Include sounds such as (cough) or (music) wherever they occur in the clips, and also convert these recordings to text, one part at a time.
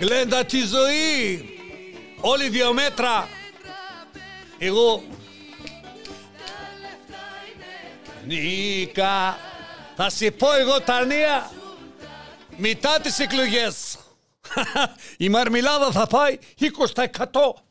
Γλέντα τη ζωή. Όλοι δύο μέτρα. Εγώ. Νίκα. Θα σε πω εγώ τα νέα μετά τις εκλογές. (laughs) Η μαρμιλάδα θα πάει 20%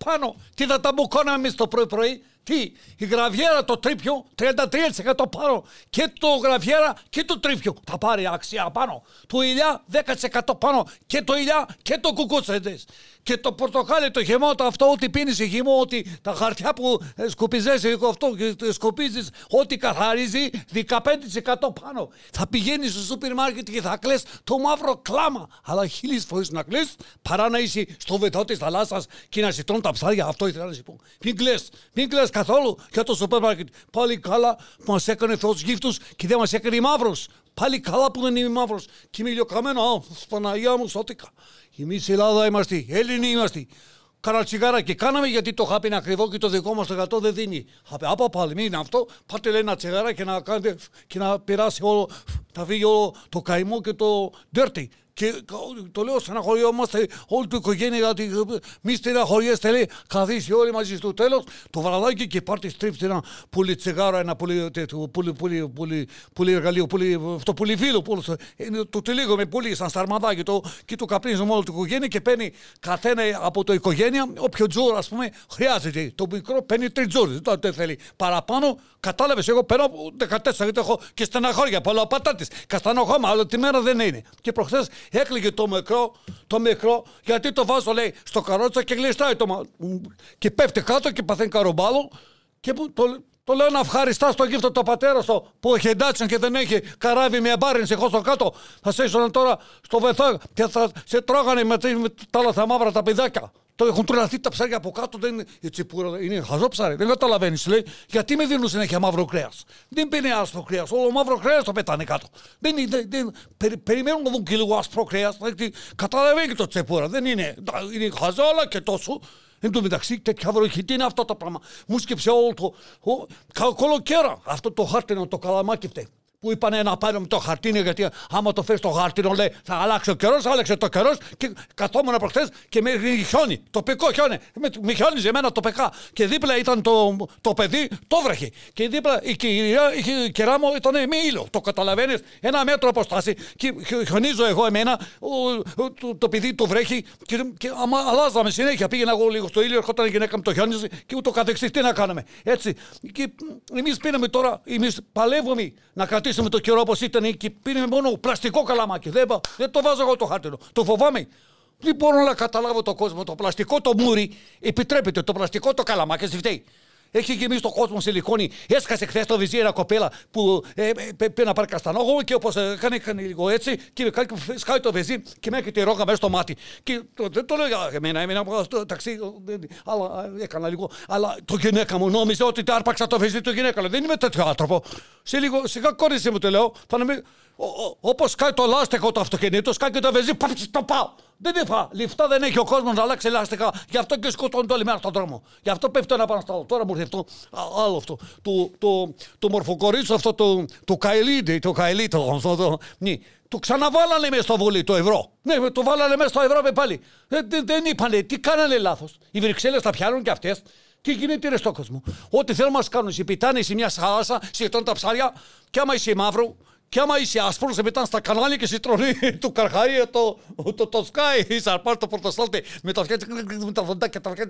πάνω. Τι θα τα μπουκώναμε εμείς το πρωί πρωί. Τι, η γραβιέρα το τρίπιο 33% πάνω. Και το γραβιέρα και το τρίπιο θα πάρει αξία πάνω. Το ηλιά 10% πάνω. Και το ηλιά και το κουκούτσεντες. Και το πορτοκάλι, το χειμώνα, αυτό ότι πίνεις χυμό, ότι τα χαρτιά που σκουπιζέσαι αυτό και σκουπίζεις, ό,τι καθαρίζει 15% πάνω. Θα πηγαίνεις στο σούπερ μάρκετ και θα κλε το μαύρο κλάμα. Αλλά χίλιες φορές να κλε παρά να είσαι στο βετό της θαλάσσας και να ζητών τα ψάρια. Αυτό ήθελα να σου πω. Μην κλε, μην κλε καθόλου για το σούπερ μάρκετ. Πάλι καλά που μας έκανε Θεός γύφτους και δεν μας έκανε μαύρο. Πάλι καλά που δεν είμαι μαύρο και είμαι ηλιοκαμένο. Α, Παναγία μου, σώτηκα. Εμείς Ελλάδα είμαστε, Έλληνοι είμαστε. Καρατσιγάρα και κάναμε γιατί το χάπι είναι ακριβό και το δικό μας το γατό δεν δίνει. Χάπι, από πάλι, μην είναι αυτό. Πάτε λέει ένα τσιγάρα και να, κάνετε, και να περάσει όλο, να φύγει όλο το καημό και το dirty. Και το λέω στεναχωριόμαστε όλη την οικογένεια γιατί μη στεναχωριέστε λέει καθίσει όλοι μαζί στο τέλος το βραδάκι και πάρτε στρίψτε ένα πουλί τσιγάρα, ένα πουλί, πουλί, πουλί, πουλί, πουλί εργαλείο, πουλί, αυτό πουλί φίλο, πουλί, το τελίγω με πουλί σαν σταρμαδάκι το, και το καπνίζουμε όλη την οικογένεια και παίρνει καθένα από το οικογένεια όποιο τζούρ ας πούμε χρειάζεται. Το μικρό παίρνει τρεις τζούρ, δεν θέλει παραπάνω. Κατάλαβες, εγώ παίρνω 14 γιατί έχω και στεναχώρια, πολλά πατάτε. Καστανό χώμα, αλλά τη μέρα δεν είναι. Και προχθές έκλειγε το μικρό, το μικρό, γιατί το βάζω λέει στο καρότσα και γλιστράει το μα... Και πέφτει κάτω και παθαίνει καρομπάλο και που, το, το λέω να ευχαριστάς στο γύφτο το πατέρα σου που έχει εντάξει και δεν έχει καράβι με μπάριν σε στο κάτω. Θα σε ήσουν τώρα στο βεθό και θα σε τρώγανε με, με τα άλλα τα μαύρα τα πηδάκια. Το έχουν τρελαθεί τα ψάρια από κάτω, δεν είναι έτσι που είναι χαζό ψάρι. Δεν καταλαβαίνεις, λέει, γιατί με δίνουν συνέχεια μαύρο κρέας. Δεν παίρνει άσπρο κρέας. Όλο μαύρο κρέας το πετάνε κάτω. Δεν, δεν, δεν, περι, περιμένουν να δουν και λίγο άσπρο κρέας. Καταλαβαίνει και το τσεπούρα. Δεν είναι. Είναι χαζό, αλλά και τόσο. Εν τω μεταξύ, τέτοια βροχή, τι είναι αυτό το πράγμα. Μου σκέψε όλο το. Κολοκέρα. Αυτό το χάρτινο, το καλαμάκι φταίει που είπανε να πάρουμε το χαρτίνι, γιατί άμα το φέρεις το χαρτίνο, λέει θα αλλάξει ο καιρός, άλλαξε το καιρός και καθόμουν προχθέ και με χιόνι, τοπικό χιόνι. Με, με χιόνιζε εμένα το πεκά. Και δίπλα ήταν το, το παιδί, το βρέχει. Και δίπλα η κυρία, η κερά μου ήταν με ήλιο. Το καταλαβαίνεις, ένα μέτρο αποστάση. Και χιονίζω εγώ εμένα, ο, το, το παιδί το βρέχει και, και άμα αλλάζαμε συνέχεια. Πήγαινα εγώ λίγο στο ήλιο, ερχόταν η γυναίκα μου το χιόνιζε και ούτω καθεξής. Τι να κάνουμε. Έτσι. Και εμείς πίναμε τώρα, εμείς παλεύουμε να κρατήσουμε με το καιρό όπως ήταν και πίνουμε μόνο πλαστικό καλαμάκι. Δεν, δεν το βάζω εγώ το χάρτινο. Το φοβάμαι. Δεν μπορώ να καταλάβω το κόσμο. Το πλαστικό το μούρι επιτρέπεται. Το πλαστικό το καλαμάκι δεν φταίει. Έχει γεμίσει το κόσμο σιλικόνη. Έσκασε χθες το βυζί ένα κοπέλα που ε, ε, να πάρει καστανόγο και όπως ε, κάνει, κάνει λίγο έτσι και σκάει το βυζί και με έχει τη ρόγα μέσα στο μάτι. Και το, δεν το λέω για εμένα, εμένα το ταξί, αλλά έκανα λίγο. Αλλά το γυναίκα μου νόμιζε ότι τα άρπαξα το βυζί του γυναίκα. Δεν είμαι τέτοιο άνθρωπο. Σε λίγο, σιγά κόρησε μου το λέω, θα να Όπως σκάει το λάστιχο το αυτοκίνητο, σκάει και το βεζί, το πάω. Δεν είπα, λιφτά δεν έχει ο κόσμος να αλλάξει λάστιχα, γι' αυτό και σκοτώνει όλη μέρα στον δρόμο. Γι' αυτό πέφτει ένα πάνω στο Τώρα μου έρθει αυτό, άλλο αυτό. Το, το, το μορφοκορίτσο αυτό, το, το καηλίδι, το καηλίδι, αυτό, το, ναι. Το ξαναβάλανε μέσα στο βολί το ευρώ. Ναι, το βάλανε μέσα στο ευρώ πάλι. Δεν, δεν, δεν είπανε, τι κάνανε λάθος. Οι Βρυξέλλες τα πιάνουν και αυτές. Τι γίνεται ρε στο κόσμο. Ό,τι θέλουν να μας κάνουν. Συμπιτάνε σε μια θάλασσα, σηκώνουν τα ψάρια και άμα είσαι μαύρο, και άμα είσαι άσπρο, σε μετά στα κανάλια και συντρώνει του καρχαρία το, το, το Sky. Είσαι πάρει το πορτοσάλτε με τα αυτιά, με τα βοντάκια, τα αυτιά,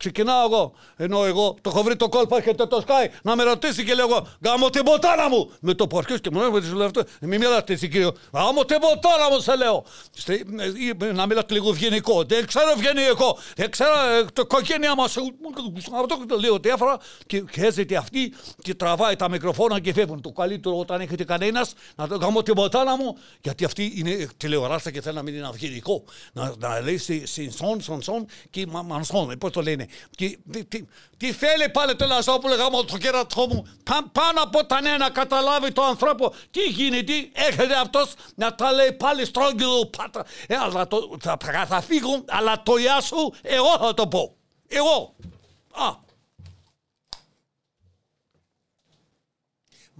θα σε κάνει κουματάκια. Ξεκινάω εγώ. Ενώ εγώ το έχω βρει το κόλπο, έρχεται το Sky να με ρωτήσει και λέω εγώ Γάμω την ποτάνα μου! Με το που και μου λέει αυτό, μην μιλάτε εσύ κύριο. Γάμω την ποτάνα μου, σε λέω. Να μιλάτε λίγο ευγενικό. Δεν ξέρω ευγενικό. Δεν ξέρω ε, το οικογένειά μας. Αυτό το λέω διάφορα και χέζεται αυτή και τραβάει τα μικροφόνα και φεύγουν. Το καλύτερο όταν έχετε κανένας να το γάμω την ποτάνα μου, γιατί αυτή είναι τηλεοράστα και θέλει να μην είναι ευγενικό. Να, να λέει σον, σον, σον και μανσόν. Πώς το λένε; Και, τι, τι, τι θέλει πάλι το Λαζόπουλο γάμο το κερατό μου; πάνω από τα νέα να καταλάβει το ανθρώπο. Τι γίνεται, έρχεται αυτός να τα λέει πάλι στρόγγυλο πάτα. Ε, αλλά το, θα, θα φύγουν, αλλά το γεια σου εγώ θα το πω. Εγώ. Α.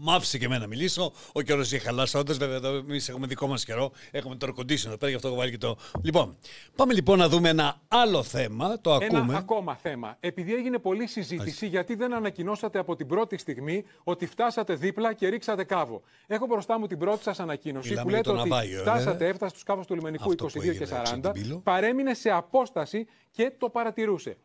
Μ' άφησε και εμένα να μιλήσω. Ο καιρός είχε χαλάσει. Όντω, βέβαια, εδώ εμείς έχουμε δικό μας καιρό. Έχουμε το air conditioner πέρα, γι' αυτό έχω βάλει και το. Λοιπόν, πάμε λοιπόν να δούμε ένα άλλο θέμα. Το ακούμε. Ένα ακόμα θέμα. Επειδή έγινε πολλή συζήτηση, γιατί δεν ανακοινώσατε από την πρώτη στιγμή ότι φτάσατε δίπλα και ρίξατε κάβο; Έχω μπροστά μου την πρώτη σας ανακοίνωση Μιλάμε που για λέτε το ότι ναυάγιο, φτάσατε, ε. έφτασε στου κάβους του λιμενικού Αυτό 22 που και έγινε έξω από 40. την πύλο. Παρέμεινε σε απόσταση και το παρατηρούσε.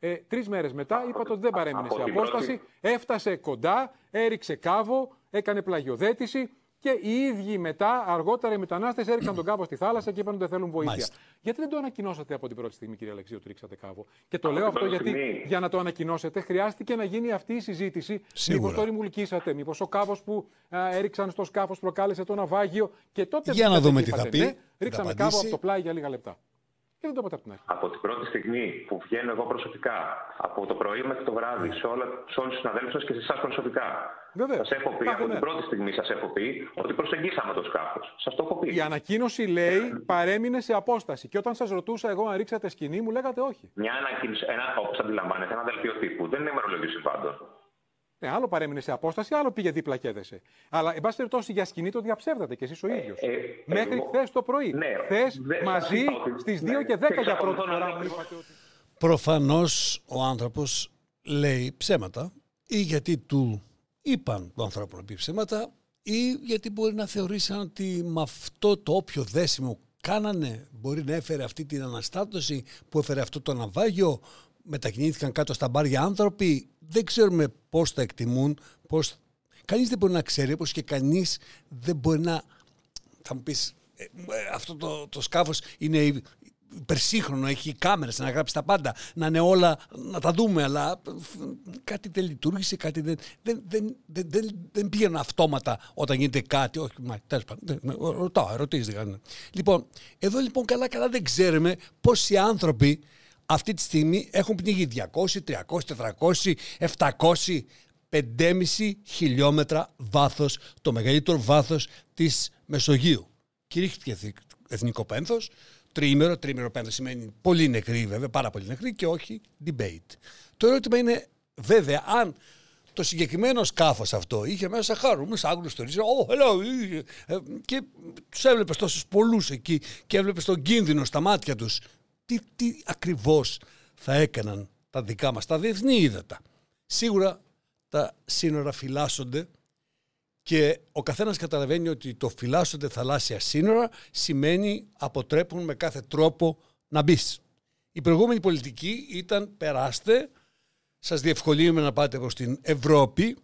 Ε, Τρεις μέρες μετά είπατε ότι δεν παρέμεινε από σε την απόσταση. πρώτη- Έφτασε κοντά, έριξε κάβο, έκανε πλαγιοδέτηση και οι ίδιοι μετά, αργότερα οι μετανάστες έριξαν τον κάβο στη θάλασσα και είπαν ότι δεν θέλουν βοήθεια. Μάλιστα. Γιατί δεν το ανακοινώσατε από την πρώτη στιγμή, κύριε Αλεξίου, ότι ρίξατε κάβο; Και το Από λέω την αυτό πρώτη γιατί στιγμή. για να το ανακοινώσετε χρειάστηκε να γίνει αυτή η συζήτηση. Σίγουρα. Μήπω το ρημουλκίσατε, μήπως ο κάβος που α, έριξαν στο σκάφος προκάλεσε το ναυάγιο. Και τότε Για να βγήκατε δούμε και τι θα είπατε, πει, Ναι, θα ρίξαμε απαντήσει. κάβο από το πλάι για λίγα λεπτά. Και δεν το είπατε από την αρχή. Από την πρώτη στιγμή που βγαίνω εγώ προσωπικά, από το πρωί μέχρι το βράδυ, σε, όλα, σε όλους τους συναδέλφους σας και σε εσάς προσωπικά. Βεβαίως. Σας έχω πει, Κάθε από την μέρα. πρώτη στιγμή σας έχω πει ότι προσεγγίσαμε το σκάφος. Σας το έχω πει. Η ανακοίνωση λέει παρέμεινε σε απόσταση. Και όταν σας ρωτούσα εγώ αν ρίξατε σκηνή, μου λέγατε όχι. Μια ανακοίνωση, ένα, όπως αντιλαμβάνετε, ένα δελτίο τύπου. Δεν είναι ημερολόγιο συμβάντων. Ναι, άλλο παρέμεινε σε απόσταση, άλλο πήγε δίπλα και έδεσε. Αλλά, εν πάση περιπτώσει, για σκηνή το διαψεύδατε κι εσείς ο ίδιος. ε, Μέχρι εγώ- χθες το πρωί. Ναι, Χθες δεν- σας μαζί είπα ότι- στις 2 ναι, και 10 και για πρώτη εξακολουθώ να φορά λέω μου ακριβώς. είπατε ότι. Προφανώς ο άνθρωπος λέει ψέματα ή γιατί του είπαν του ανθρώπου να πει ψέματα ή γιατί μπορεί να θεωρήσαν ότι με αυτό το όποιο δέσιμο κάνανε μπορεί να έφερε αυτή την αναστάτωση που έφερε αυτό το ναυάγιο μετακινήθηκαν κάτω στα μπάρια άνθρωποι δεν ξέρουμε πώς τα εκτιμούν πώς... κανείς δεν μπορεί να ξέρει όπως και κανείς δεν μπορεί να θα μου πεις ε, ε, αυτό το, το σκάφος είναι υπερσύγχρονο, έχει κάμερες να γράψει τα πάντα, να είναι όλα, να τα δούμε, αλλά ε, κάτι δεν λειτουργήσε, κάτι δεν, δεν, δεν, δεν, δεν, δεν πήγαινε αυτόματα όταν γίνεται κάτι. Όχι, μα, τέλος πάντων, δεν- με- ρωτάω, ερωτήσεις δεν κάνουν. Λοιπόν, εδώ λοιπόν καλά καλά δεν ξέρουμε πόσοι άνθρωποι αυτή τη στιγμή έχουν πνιγεί 200, 300, 400, 700, 5,5 χιλιόμετρα βάθος, το μεγαλύτερο βάθος της Μεσογείου. Κηρύχθηκε εθι- εθνικό πένθος, τριήμερο, τριήμερο πένθος σημαίνει πολύ νεκροί βέβαια, πάρα πολύ νεκροί και όχι debate. Το ερώτημα είναι βέβαια αν το συγκεκριμένο σκάφος αυτό είχε μέσα χαρούμενους άγνωστους τουρίστες, oh, hello, ε, ε, και τους έβλεπες τόσους πολλούς εκεί και έβλεπες τον κίνδυνο στα μάτια τους. Τι, τι ακριβώς θα έκαναν τα δικά μας, τα διεθνή ύδατα. Σίγουρα τα σύνορα φυλάσσονται και ο καθένας καταλαβαίνει ότι το φυλάσσονται θαλάσσια σύνορα σημαίνει αποτρέπουν με κάθε τρόπο να μπεις. Η προηγούμενη πολιτική ήταν περάστε, σας διευκολύνουμε να πάτε προς την Ευρώπη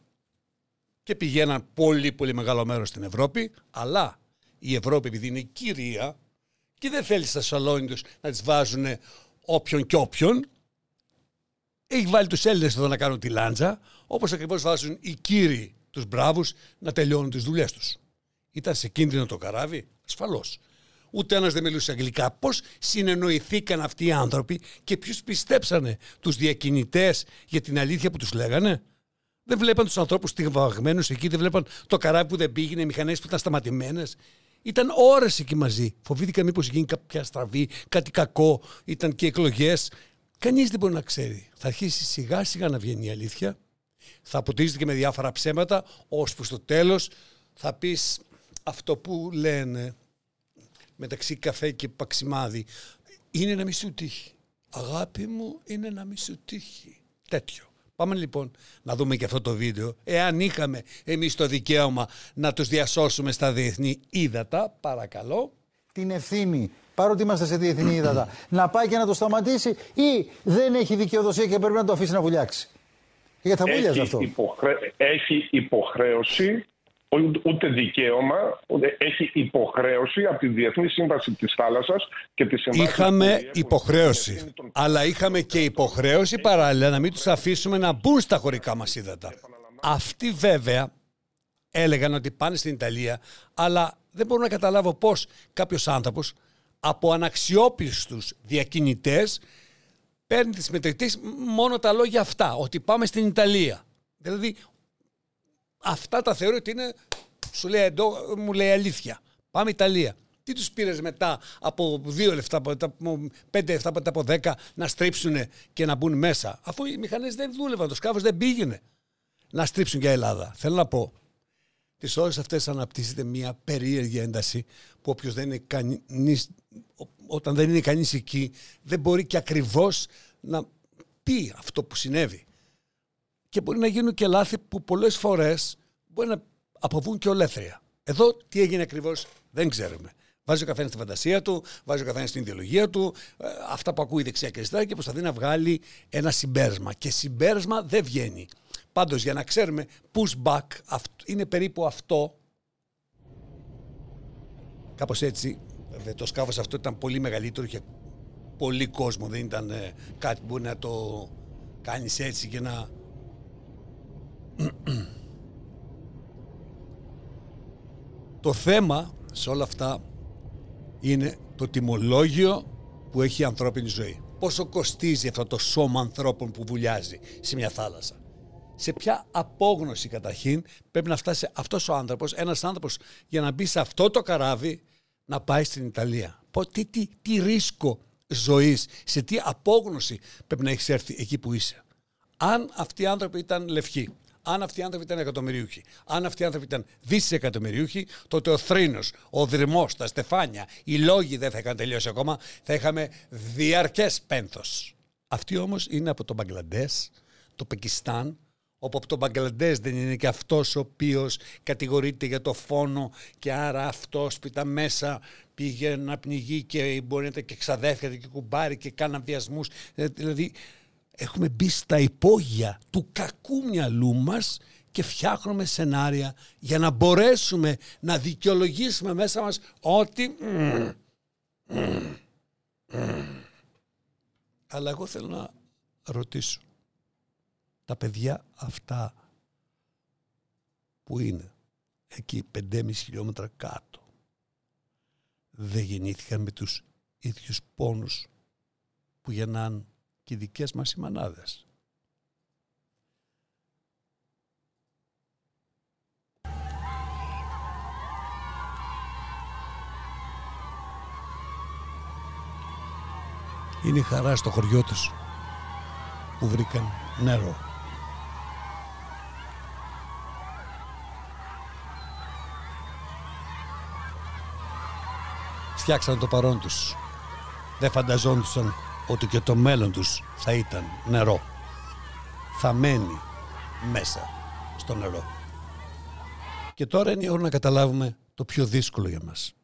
και πηγαίναν πολύ πολύ μεγάλο μέρος στην Ευρώπη, αλλά η Ευρώπη επειδή είναι κυρία και δεν θέλεις στα σαλόνι τους να τις βάζουν όποιον και όποιον, έχει βάλει τους Έλληνες εδώ να κάνουν τη λάντζα, όπως ακριβώς βάζουν οι κύριοι τους μπράβους να τελειώνουν τις δουλειές τους. Ήταν σε κίνδυνο το καράβι, ασφαλώς. Ούτε ένας δεν μιλούσε αγγλικά. Πώς συνεννοηθήκαν αυτοί οι άνθρωποι και ποιους πιστέψανε τους διακινητές για την αλήθεια που τους λέγανε; Δεν βλέπαν τους ανθρώπους στιγμαγμένους εκεί, δεν βλέπαν το καράβι που δεν πήγαινε, οι μηχανές που ήταν σταματημένες. Ήταν ώρες εκεί μαζί. Φοβήθηκαν μήπως γίνει κάποια στραβή, κάτι κακό, ήταν και εκλογές. Κανείς δεν μπορεί να ξέρει. Θα αρχίσει σιγά σιγά να βγαίνει η αλήθεια. Θα αποτίζεται και με διάφορα ψέματα, ώσπου στο τέλος θα πεις αυτό που λένε μεταξύ καφέ και παξιμάδι. Είναι να μη σου τύχει. Αγάπη μου, είναι να μη σου τύχει. Τέτοιο. Πάμε λοιπόν να δούμε και αυτό το βίντεο. Εάν είχαμε εμείς το δικαίωμα να τους διασώσουμε στα διεθνή ύδατα, παρακαλώ. την ευθύνη, παρότι είμαστε σε διεθνή ύδατα, (clears throat) να πάει και να το σταματήσει ή δεν έχει δικαιοδοσία και πρέπει να το αφήσει να βουλιάξει. Γιατί θα βούλιαζε έχει, αυτό. υποχρέ... έχει υποχρέωση, ούτε- ούτε δικαίωμα, ούτε... έχει υποχρέωση από τη Διεθνή Σύμβαση της Θάλασσας και τη Σύμβαση Είχαμε υποχρέωση. Αλλά είχαμε και υποχρέωση παράλληλα να μην τους αφήσουμε να μπουν στα χωρικά μας ύδατα. Αυτοί βέβαια έλεγαν ότι πάνε στην Ιταλία, αλλά δεν μπορώ να καταλάβω πώς κάποιος άνθρωπος από αναξιόπιστους διακινητές παίρνει τις μετρητές μόνο τα λόγια αυτά, ότι πάμε στην Ιταλία. Δηλαδή, αυτά τα θεωρώ ότι είναι, σου λέει, εντό, μου λέει αλήθεια. Πάμε Ιταλία. Τι τους πήρες μετά από δύο λεφτά, από πέντε λεφτά, μετά από δέκα να στρίψουν και να μπουν μέσα; Αφού οι μηχανές δεν δούλευαν, το σκάφος δεν πήγαινε να στρίψουν για Ελλάδα. Θέλω να πω, τις ώρες αυτές αναπτύσσεται μια περίεργη ένταση που όποιος δεν είναι κανείς, όταν δεν είναι κανείς εκεί δεν μπορεί και ακριβώς να πει αυτό που συνέβη. Και μπορεί να γίνουν και λάθη που πολλές φορές μπορεί να αποβούν και ολέθρια. Εδώ τι έγινε ακριβώς δεν ξέρουμε. Βάζει ο καθένας στη φαντασία του, βάζει ο καθένας στην ιδεολογία του, ε, αυτά που ακούει δεξιά και αριστερά και προσπαθεί να βγάλει ένα συμπέρασμα. Και συμπέρασμα δεν βγαίνει. Πάντως για να ξέρουμε pushback είναι περίπου αυτό. Κάπως έτσι, το σκάφος αυτό ήταν πολύ μεγαλύτερο, είχε πολύ κόσμο, δεν ήταν ε, κάτι που μπορεί να το κάνεις έτσι και να... το θέμα σε όλα αυτά είναι το τιμολόγιο που έχει η ανθρώπινη ζωή. Πόσο κοστίζει αυτό το σώμα ανθρώπων που βουλιάζει σε μια θάλασσα σε ποια απόγνωση καταρχήν πρέπει να φτάσει αυτός ο άνθρωπος, ένας άνθρωπος για να μπει σε αυτό το καράβι να πάει στην Ιταλία. Τι, τι, τι ρίσκο ζωής, σε τι απόγνωση πρέπει να έχεις έρθει εκεί που είσαι. Αν αυτοί οι άνθρωποι ήταν λευκοί, αν αυτοί οι άνθρωποι ήταν εκατομμυριούχοι, αν αυτοί οι άνθρωποι ήταν δισεκατομμυριούχοι, τότε ο θρήνος, ο δρυμός, τα στεφάνια, οι λόγοι δεν θα είχαν τελειώσει ακόμα, θα είχαμε διαρκές πένθος. Αυτοί όμως είναι από το Μπαγκλαντές, το Πακιστάν, όπου από τον Μπαγκλαντές δεν είναι και αυτός ο οποίος κατηγορείται για το φόνο και άρα αυτός που ήταν μέσα πήγε να πνιγεί και μπορεί να ήταν και ξαδέφεται και κουμπάρει και κάναν βιασμούς. Ε, δηλαδή έχουμε μπει στα υπόγεια του κακού μυαλού μας και φτιάχνουμε σενάρια για να μπορέσουμε να δικαιολογήσουμε μέσα μας ότι... Αλλά εγώ θέλω να ρωτήσω τα παιδιά αυτά που είναι εκεί 5,5 χιλιόμετρα κάτω δεν γεννήθηκαν με τους ίδιους πόνους που γεννάν και οι δικές μας οι μανάδες. Είναι χαρά στο χωριό τους που βρήκαν νερό. φτιάξαν το παρόν τους. Δεν φανταζόντουσαν ότι και το μέλλον τους θα ήταν νερό. Θα μένει μέσα στο νερό. Και τώρα είναι η ώρα να καταλάβουμε το πιο δύσκολο για μας.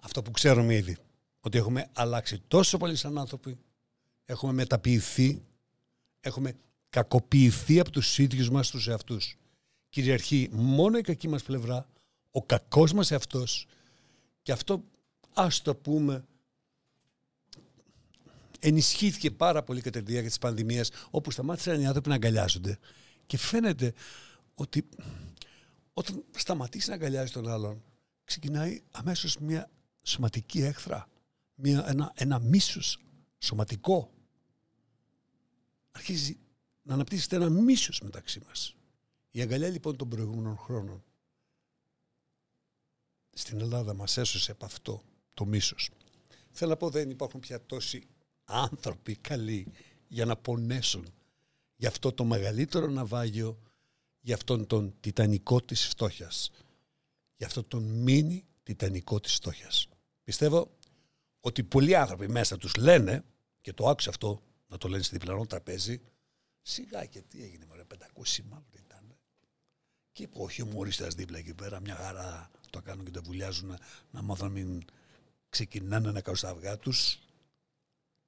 Αυτό που ξέρουμε ήδη. Ότι έχουμε αλλάξει τόσο πολύ σαν άνθρωποι. Έχουμε μεταποιηθεί. Έχουμε κακοποιηθεί από τους ίδιους μας τους εαυτούς. Κυριαρχεί μόνο η κακή μας πλευρά, ο κακός μας εαυτός και αυτό ας το πούμε, ενισχύθηκε πάρα πολύ κατά τη διάρκεια της πανδημίας, όπου σταμάτησαν οι άνθρωποι να αγκαλιάζονται. Και φαίνεται ότι όταν σταματήσει να αγκαλιάζει τον άλλον, ξεκινάει αμέσως μια σωματική έχθρα, μια, ένα, ένα μίσος σωματικό. Αρχίζει να αναπτύσσεται ένα μίσος μεταξύ μας. Η αγκαλιά λοιπόν των προηγούμενων χρόνων στην Ελλάδα μας έσωσε από αυτό το μίσος. Θέλω να πω δεν υπάρχουν πια τόσοι άνθρωποι καλοί για να πονέσουν για αυτό το μεγαλύτερο ναυάγιο, για αυτόν τον τιτανικό της φτώχειας, για αυτόν τον μίνι τιτανικό της φτώχειας. Πιστεύω ότι πολλοί άνθρωποι μέσα τους λένε, και το άκουσα αυτό να το λένε στη διπλανό τραπέζι, σιγά και τι έγινε με 500 μαύροι ήταν. Και είπε όχι ο Μωρίστας δίπλα εκεί πέρα, μια χαρά το κάνουν και το βουλιάζουν να μάθουν να μην ξεκινάνε να κάνουν στα αυγά τους.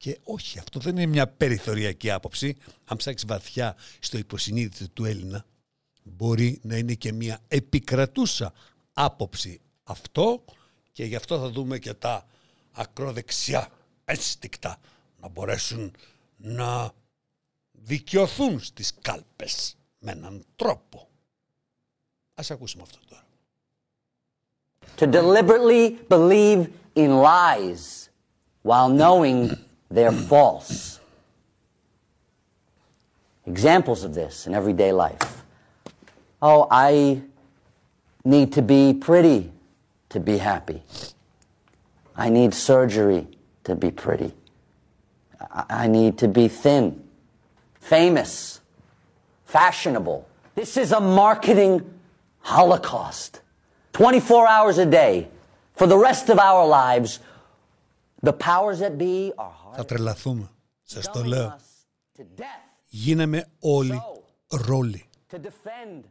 Και όχι, αυτό δεν είναι μια περιθωριακή άποψη. Αν ψάξει βαθιά στο υποσυνείδητο του Έλληνα, μπορεί να είναι και μια επικρατούσα άποψη αυτό και γι' αυτό θα δούμε και τα ακροδεξιά ένστικτα να μπορέσουν να δικαιωθούν στις κάλπες με έναν τρόπο. Ας ακούσουμε αυτό τώρα. To deliberately believe in lies while knowing they're false. Examples of this in everyday life. Oh, I need to be pretty to be happy. I need surgery to be pretty. I need to be thin, famous, fashionable. This is a marketing holocaust. 24 hours a day. For the rest of our lives, the powers that be are hard Θα τρελαθούμε. Σας το dumbing λέω. us to death Γίναμε όλοι ρόλοι. to defend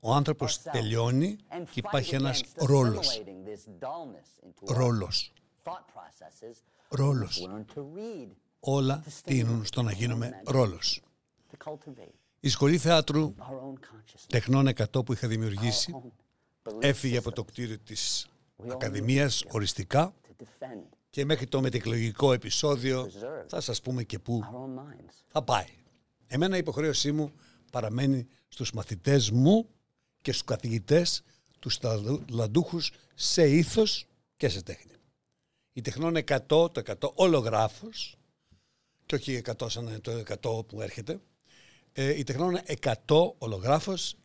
Ο άνθρωπος ourselves τελειώνει and και fight υπάρχει ένας against ρόλος. assimilating this dullness into our Ρόλος. thought processes. Ρόλος. Learn to read, Όλα τείνουν στο να γίνουμε ρόλος. to cultivate Η σχολή θεάτρου our own consciousness. τεχνών 100 που είχα δημιουργήσει own belief έφυγε από το κτίριο της Ακαδημίας οριστικά to defend και μέχρι το μετεκλογικό επεισόδιο θα σας πούμε και πού our own minds. θα πάει. Εμένα η υποχρέωσή μου παραμένει στους μαθητές μου και στους καθηγητές, τους ταλαντούχους σε ήθος και σε τέχνη. Η τεχνών 100, το 100 ολογράφος και όχι 100 σαν είναι το 100 που έρχεται. Ε, η τεχνών 100 ολογράφος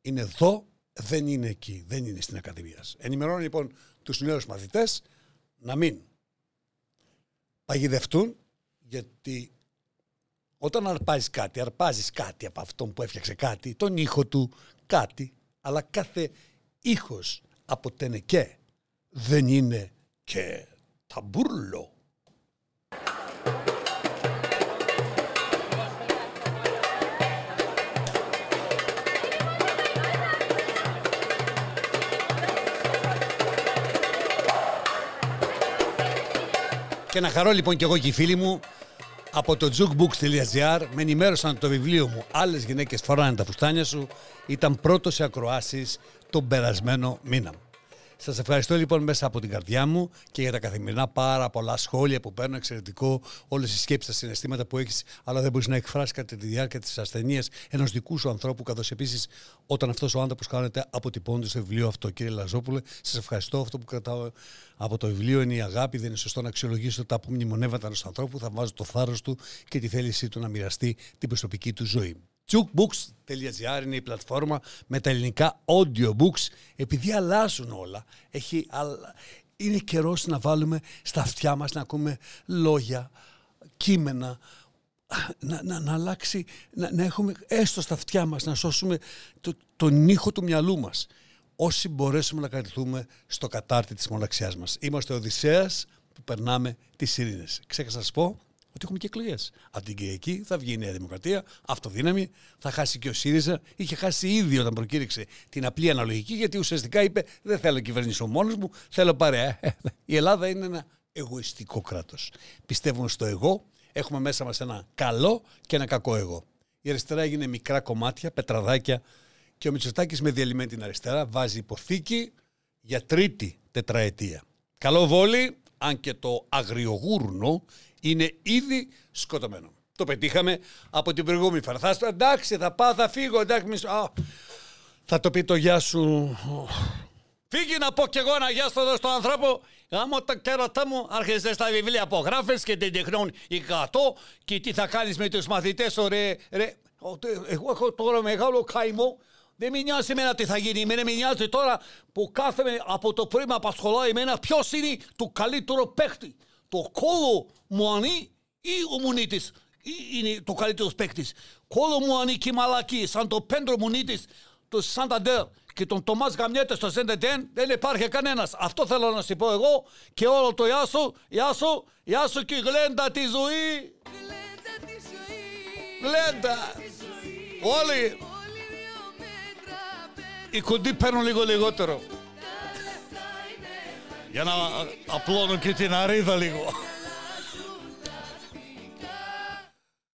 είναι εδώ, δεν είναι εκεί, δεν είναι στην Ακαδημίας. Ενημερώνω λοιπόν τους νέους μαθητές να μην παγιδευτούν γιατί όταν αρπάζεις κάτι, αρπάζεις κάτι από αυτόν που έφτιαξε κάτι, τον ήχο του, κάτι, αλλά κάθε ήχος από τενεκέ δεν είναι και ταμπούρλο. Και να χαρώ λοιπόν και εγώ και οι φίλοι μου από το jukebooks.gr με ενημέρωσαν ότι το βιβλίο μου «Άλλες γυναίκες φοράνε τα φουστάνια σου» ήταν πρώτο σε ακροάσεις τον περασμένο μήνα. Σας ευχαριστώ λοιπόν μέσα από την καρδιά μου και για τα καθημερινά πάρα πολλά σχόλια που παίρνω, εξαιρετικό, όλες οι σκέψεις, τα συναισθήματα που έχεις, αλλά δεν μπορείς να εκφράσεις κατά τη διάρκεια της ασθενείας ενός δικού σου ανθρώπου, καθώς επίσης όταν αυτός ο άνθρωπος κάνετε αποτυπώνεται στο βιβλίο αυτό. Κύριε Λαζόπουλε, σας ευχαριστώ. Αυτό που κρατάω από το βιβλίο είναι η αγάπη. Δεν είναι σωστό να αξιολογήσω τα απομνημονεύματα ενός ανθρώπου. Θα βάζω το θάρρος του και τη θέλησή του να μοιραστεί την προσωπική του ζωή. Jukebooks.gr είναι η πλατφόρμα με τα ελληνικά audiobooks. Επειδή αλλάζουν όλα, έχει, αλλα- είναι καιρός να βάλουμε στα αυτιά μας να ακούμε λόγια, κείμενα, να, να, να αλλάξει, να, να έχουμε έστω στα αυτιά μας, να σώσουμε το, τον ήχο του μυαλού μας. Όσοι μπορέσουμε να κρατηθούμε στο κατάρτι της μοναξιάς μας. Είμαστε ο Οδυσσέας που περνάμε τις ειρήνες. Ξέχασα να σας πω ότι έχουμε και εκλογές. Από την Κυριακή θα βγει η Νέα Δημοκρατία, αυτοδύναμη, θα χάσει και ο ΣΥΡΙΖΑ. Είχε χάσει ήδη όταν προκήρυξε την απλή αναλογική, γιατί ουσιαστικά είπε: Δεν θέλω κυβερνήσω μόνος μου, θέλω παρέα. Η Ελλάδα είναι ένα εγωιστικό κράτος. Πιστεύουμε στο εγώ, έχουμε μέσα μας ένα καλό και ένα κακό εγώ. Η αριστερά έγινε μικρά κομμάτια, πετραδάκια και ο Μητσοτάκης με διαλυμένη την αριστερά βάζει υποθήκη για τρίτη τετραετία. Καλό βόλι, αν και το αγριογούρνο είναι ήδη σκοτωμένο. Το πετύχαμε από την προηγούμενη φορά. Θα στο εντάξει, θα πάω, θα φύγω, εντάξει. μη σου- Α, θα το πει το γεια σου. Φύγει να πω κι εγώ ένα γεια στο, στον άνθρωπο. Γάμο τα κέρατα μου, άρχισε στα βιβλία απογράφες και την τεχνών 100 και τι θα κάνεις με τους μαθητές, ρε, ρε. Ο, τε- Εγώ έχω τώρα μεγάλο καημό. Δεν με νοιάζει εμένα τι θα γίνει. Εμένα με νοιάζει τώρα που κάθομαι από το πρωί με απασχολάει εμένα ποιος είναι το καλύτερο παίχτη. Το κόλο Μουανί ή ο Μουνίτης ή είναι το καλύτερος παίκτης. Κόλο Μουανί και μαλακή σαν το Πέντρο Μουνίτης το Σανταντέρ και τον Τομάς Γαμιέτε στο Σεντεντέν δεν υπάρχει κανένας. Αυτό θέλω να σου πω εγώ και όλο το γεια σου, γεια σου, γεια σου και γλέντα τη ζωή. Γλέντα. Όλοι. Οι κοντοί παίρνουν λίγο λιγότερο. Ја на Аплодон ке ти наредали го.